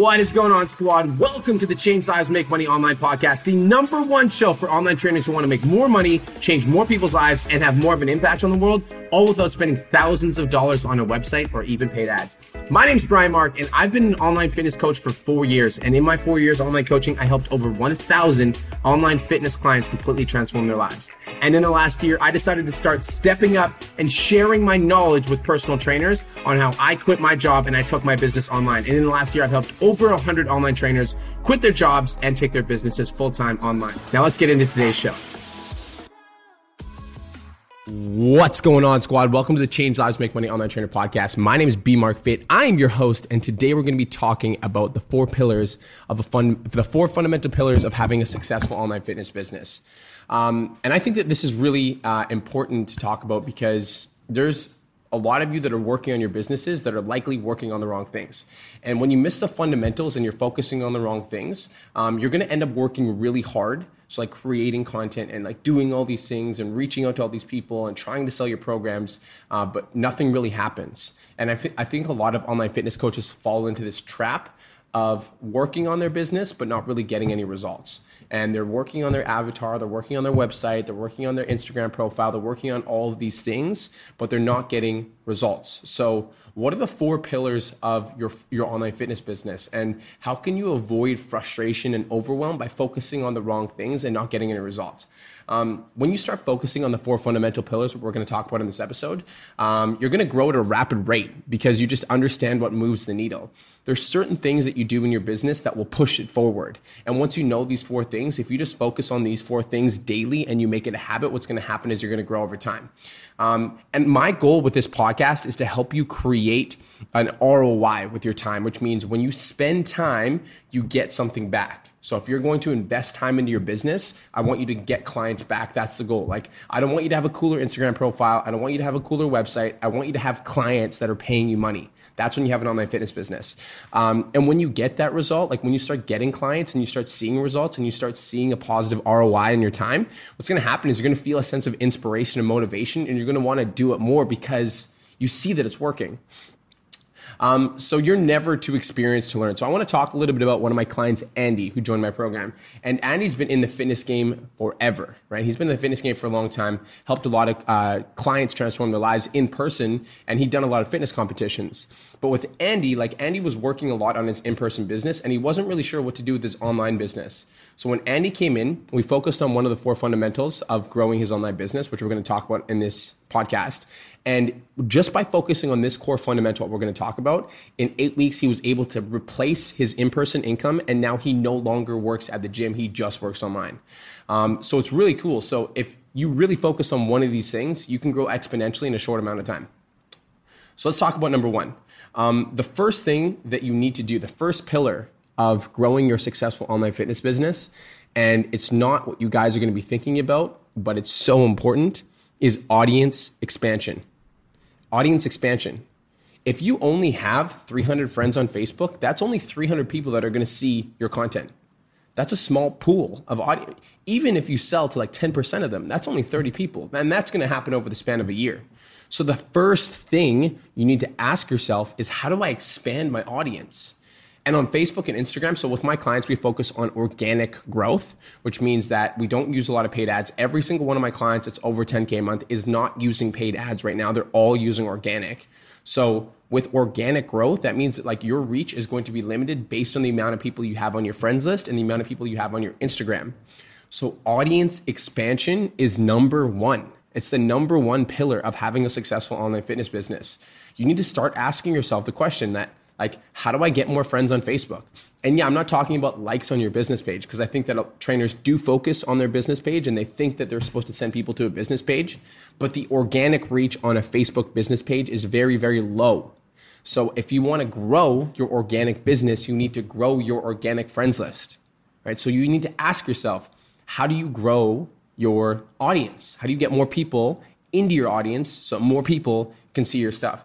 What is going on, squad? Welcome to the Change Lives Make Money Online podcast, the number one show for online trainers who want to make more money, change more people's lives, and have more of an impact on the world, all without spending thousands of dollars on a website or even paid ads. My name is Brian Mark, and I've been an online fitness coach for four years. And in my four years online coaching, I helped over 1,000 online fitness clients completely transform their lives. And in the last year, I decided to start stepping up and sharing my knowledge with personal trainers on how I quit my job and I took my business online. And in the last year, I've helped over 100 online trainers quit their jobs and take their businesses full time online. Now, let's get into today's show. What's going on, squad? Welcome to the Change Lives Make Money Online Trainer podcast. My name is B Mark Fit. I am your host, and today we're going to be talking about the four pillars of a fun, the four fundamental pillars of having a successful online fitness business. Um, and I think that this is really uh, important to talk about because there's a lot of you that are working on your businesses that are likely working on the wrong things. And when you miss the fundamentals and you're focusing on the wrong things, um, you're going to end up working really hard so like creating content and like doing all these things and reaching out to all these people and trying to sell your programs, uh, but nothing really happens. And I, th- I think a lot of online fitness coaches fall into this trap of working on their business but not really getting any results. And they're working on their avatar, they're working on their website, they're working on their Instagram profile, they're working on all of these things, but they're not getting results. So what are the four pillars of your your online fitness business and how can you avoid frustration and overwhelm by focusing on the wrong things and not getting any results um, when you start focusing on the four fundamental pillars we're going to talk about in this episode um, you're going to grow at a rapid rate because you just understand what moves the needle there's certain things that you do in your business that will push it forward. And once you know these four things, if you just focus on these four things daily and you make it a habit, what's going to happen is you're going to grow over time. Um, and my goal with this podcast is to help you create an ROI with your time, which means when you spend time, you get something back. So if you're going to invest time into your business, I want you to get clients back. That's the goal. Like, I don't want you to have a cooler Instagram profile. I don't want you to have a cooler website. I want you to have clients that are paying you money. That's when you have an online fitness business. Um, and when you get that result, like when you start getting clients and you start seeing results and you start seeing a positive ROI in your time, what's going to happen is you're going to feel a sense of inspiration and motivation, and you're going to want to do it more because you see that it's working. Um, so you're never too experienced to learn. So I want to talk a little bit about one of my clients, Andy, who joined my program. And Andy's been in the fitness game forever, right? He's been in the fitness game for a long time, helped a lot of uh, clients transform their lives in person, and he'd done a lot of fitness competitions. But with Andy, like Andy was working a lot on his in-person business, and he wasn't really sure what to do with his online business. So when Andy came in, we focused on one of the four fundamentals of growing his online business, which we're going to talk about in this podcast. And just by focusing on this core fundamental, what we're going to talk about, in eight weeks, he was able to replace his in person income. And now he no longer works at the gym, he just works online. Um, so it's really cool. So if you really focus on one of these things, you can grow exponentially in a short amount of time. So let's talk about number one. Um, the first thing that you need to do, the first pillar of growing your successful online fitness business, and it's not what you guys are going to be thinking about, but it's so important, is audience expansion audience expansion. If you only have 300 friends on Facebook, that's only 300 people that are going to see your content. That's a small pool of audience. Even if you sell to like 10% of them, that's only 30 people. And that's going to happen over the span of a year. So the first thing you need to ask yourself is how do I expand my audience? And on Facebook and Instagram, so with my clients, we focus on organic growth, which means that we don't use a lot of paid ads. Every single one of my clients that's over 10K a month is not using paid ads right now. They're all using organic. So with organic growth, that means that like your reach is going to be limited based on the amount of people you have on your friends list and the amount of people you have on your Instagram. So audience expansion is number one. It's the number one pillar of having a successful online fitness business. You need to start asking yourself the question that like, how do I get more friends on Facebook? And yeah, I'm not talking about likes on your business page because I think that uh, trainers do focus on their business page and they think that they're supposed to send people to a business page. But the organic reach on a Facebook business page is very, very low. So if you want to grow your organic business, you need to grow your organic friends list, right? So you need to ask yourself, how do you grow your audience? How do you get more people into your audience so more people can see your stuff?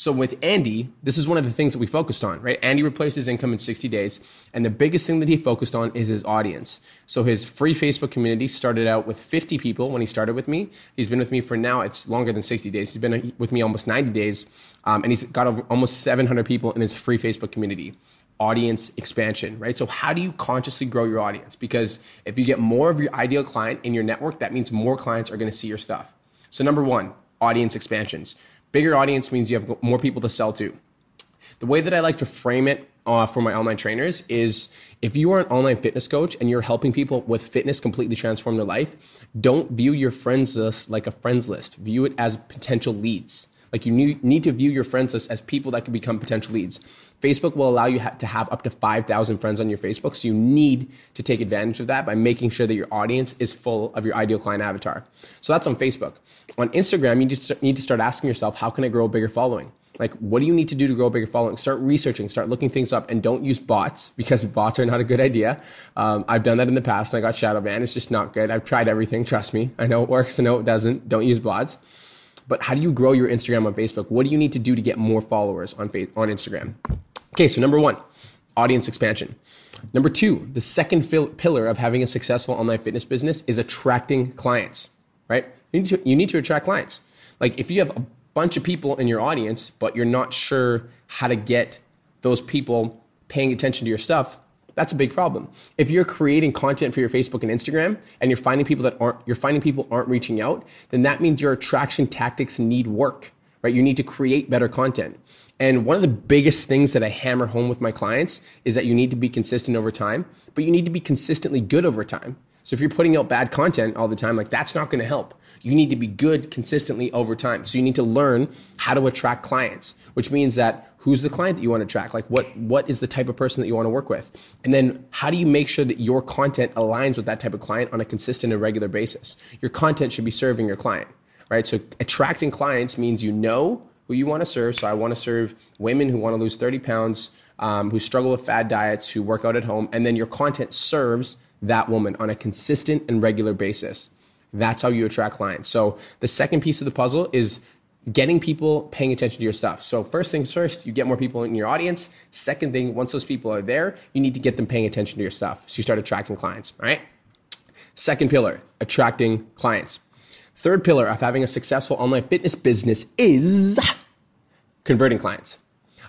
So with Andy, this is one of the things that we focused on, right? Andy replaced his income in 60 days, and the biggest thing that he focused on is his audience. So his free Facebook community started out with 50 people when he started with me. He's been with me for now, it's longer than 60 days. He's been with me almost 90 days, um, and he's got over almost 700 people in his free Facebook community. Audience expansion, right? So how do you consciously grow your audience? Because if you get more of your ideal client in your network, that means more clients are going to see your stuff. So number one, audience expansions. Bigger audience means you have more people to sell to. The way that I like to frame it uh, for my online trainers is if you are an online fitness coach and you're helping people with fitness completely transform their life, don't view your friends list like a friends list. View it as potential leads. Like you need to view your friends list as people that could become potential leads. Facebook will allow you to have up to 5,000 friends on your Facebook. So you need to take advantage of that by making sure that your audience is full of your ideal client avatar. So that's on Facebook. On Instagram, you just need to start asking yourself, how can I grow a bigger following? Like, what do you need to do to grow a bigger following? Start researching, start looking things up, and don't use bots because bots are not a good idea. Um, I've done that in the past and I got shadow banned. It's just not good. I've tried everything. Trust me. I know it works. I know it doesn't. Don't use bots. But how do you grow your Instagram on Facebook? What do you need to do to get more followers on, on Instagram? Okay, so number one, audience expansion. Number two, the second fil- pillar of having a successful online fitness business is attracting clients, right? You need, to, you need to attract clients. Like if you have a bunch of people in your audience, but you're not sure how to get those people paying attention to your stuff, that's a big problem. If you're creating content for your Facebook and Instagram and you're finding people that aren't you're finding people aren't reaching out, then that means your attraction tactics need work, right? You need to create better content. And one of the biggest things that I hammer home with my clients is that you need to be consistent over time, but you need to be consistently good over time. So if you're putting out bad content all the time, like that's not going to help. You need to be good consistently over time. So you need to learn how to attract clients, which means that who's the client that you want to attract? Like what what is the type of person that you want to work with? And then how do you make sure that your content aligns with that type of client on a consistent and regular basis? Your content should be serving your client, right? So attracting clients means you know who you want to serve. So I want to serve women who want to lose 30 pounds, um, who struggle with fad diets, who work out at home, and then your content serves that woman on a consistent and regular basis. That's how you attract clients. So the second piece of the puzzle is getting people paying attention to your stuff. So first things first, you get more people in your audience. Second thing, once those people are there, you need to get them paying attention to your stuff. So you start attracting clients, right? Second pillar, attracting clients. Third pillar of having a successful online fitness business is converting clients.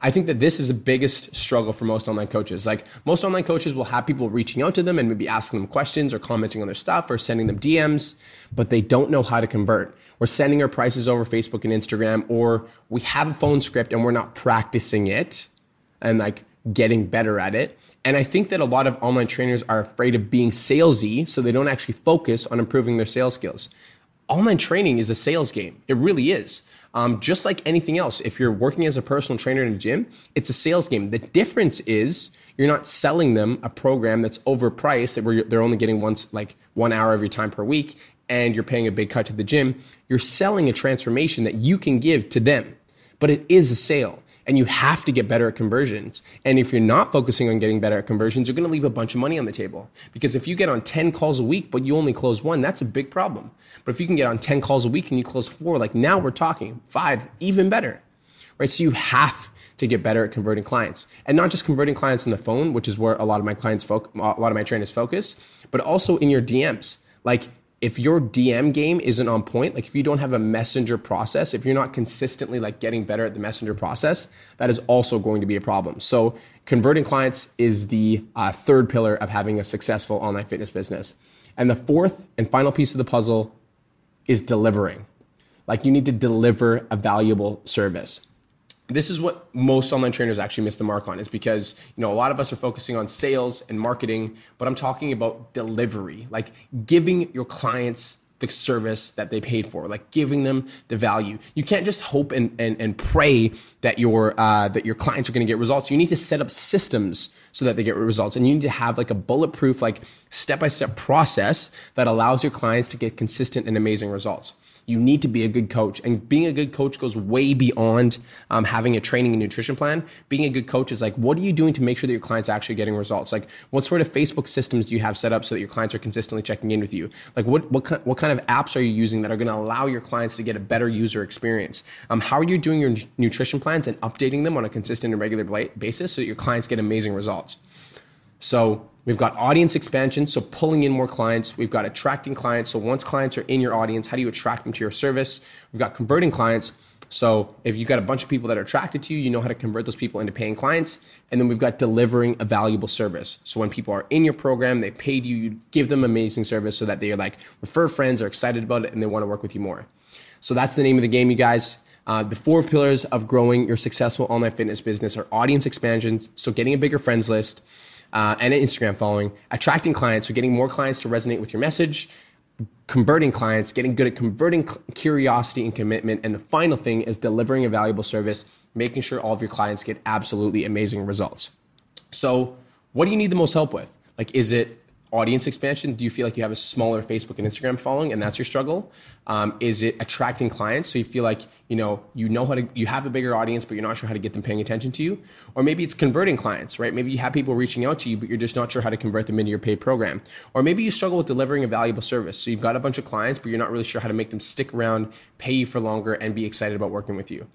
I think that this is the biggest struggle for most online coaches. Like most online coaches will have people reaching out to them and maybe asking them questions or commenting on their stuff or sending them DMs, but they don't know how to convert. We're sending our prices over Facebook and Instagram, or we have a phone script and we're not practicing it and like getting better at it. And I think that a lot of online trainers are afraid of being salesy, so they don't actually focus on improving their sales skills online training is a sales game. It really is. Um, just like anything else, if you're working as a personal trainer in a gym, it's a sales game. The difference is you're not selling them a program that's overpriced that where they're only getting once like one hour every time per week and you're paying a big cut to the gym. You're selling a transformation that you can give to them, but it is a sale and you have to get better at conversions. And if you're not focusing on getting better at conversions, you're going to leave a bunch of money on the table. Because if you get on 10 calls a week, but you only close one, that's a big problem. But if you can get on 10 calls a week and you close four, like now we're talking five, even better, right? So you have to get better at converting clients and not just converting clients on the phone, which is where a lot of my clients, focus, a lot of my trainers focus, but also in your DMs. Like if your DM game isn't on point, like if you don't have a messenger process, if you're not consistently like getting better at the messenger process, that is also going to be a problem. So converting clients is the uh, third pillar of having a successful online fitness business. And the fourth and final piece of the puzzle is delivering. Like you need to deliver a valuable service this is what most online trainers actually miss the mark on is because you know a lot of us are focusing on sales and marketing but i'm talking about delivery like giving your clients the service that they paid for, like giving them the value. You can't just hope and, and, and pray that your, uh, that your clients are going to get results. You need to set up systems so that they get results. And you need to have like a bulletproof, like step by step process that allows your clients to get consistent and amazing results you need to be a good coach. And being a good coach goes way beyond um, having a training and nutrition plan. Being a good coach is like, what are you doing to make sure that your clients are actually getting results? Like, what sort of Facebook systems do you have set up so that your clients are consistently checking in with you? Like, what what what kind of apps are you using that are going to allow your clients to get a better user experience? Um, how are you doing your nutrition plans and updating them on a consistent and regular basis so that your clients get amazing results? So We've got audience expansion, so pulling in more clients. We've got attracting clients. So once clients are in your audience, how do you attract them to your service? We've got converting clients. So if you've got a bunch of people that are attracted to you, you know how to convert those people into paying clients. And then we've got delivering a valuable service. So when people are in your program, they paid you, you give them amazing service so that they are like refer friends, are excited about it, and they want to work with you more. So that's the name of the game, you guys. Uh, the four pillars of growing your successful online fitness business are audience expansion, so getting a bigger friends list, uh, and an Instagram following, attracting clients, so getting more clients to resonate with your message, converting clients, getting good at converting curiosity and commitment. And the final thing is delivering a valuable service, making sure all of your clients get absolutely amazing results. So, what do you need the most help with? Like, is it audience expansion? Do you feel like you have a smaller Facebook and Instagram following, and that's your struggle? Um, is it attracting clients? So you feel like you know you know how to you have a bigger audience, but you're not sure how to get them paying attention to you, or maybe it's converting clients, right? Maybe you have people reaching out to you, but you're just not sure how to convert them into your paid program, or maybe you struggle with delivering a valuable service. So you've got a bunch of clients, but you're not really sure how to make them stick around, pay you for longer, and be excited about working with you.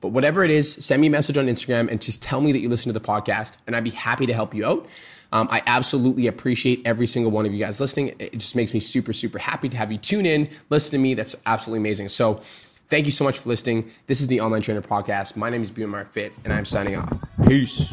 But whatever it is, send me a message on Instagram and just tell me that you listen to the podcast, and I'd be happy to help you out. Um, I absolutely appreciate every single one of you guys listening. It just makes me super, super happy to have you tune in, listen to me. That's absolutely amazing. So, thank you so much for listening. This is the Online Trainer Podcast. My name is B Mark Fit, and I'm signing off. Peace.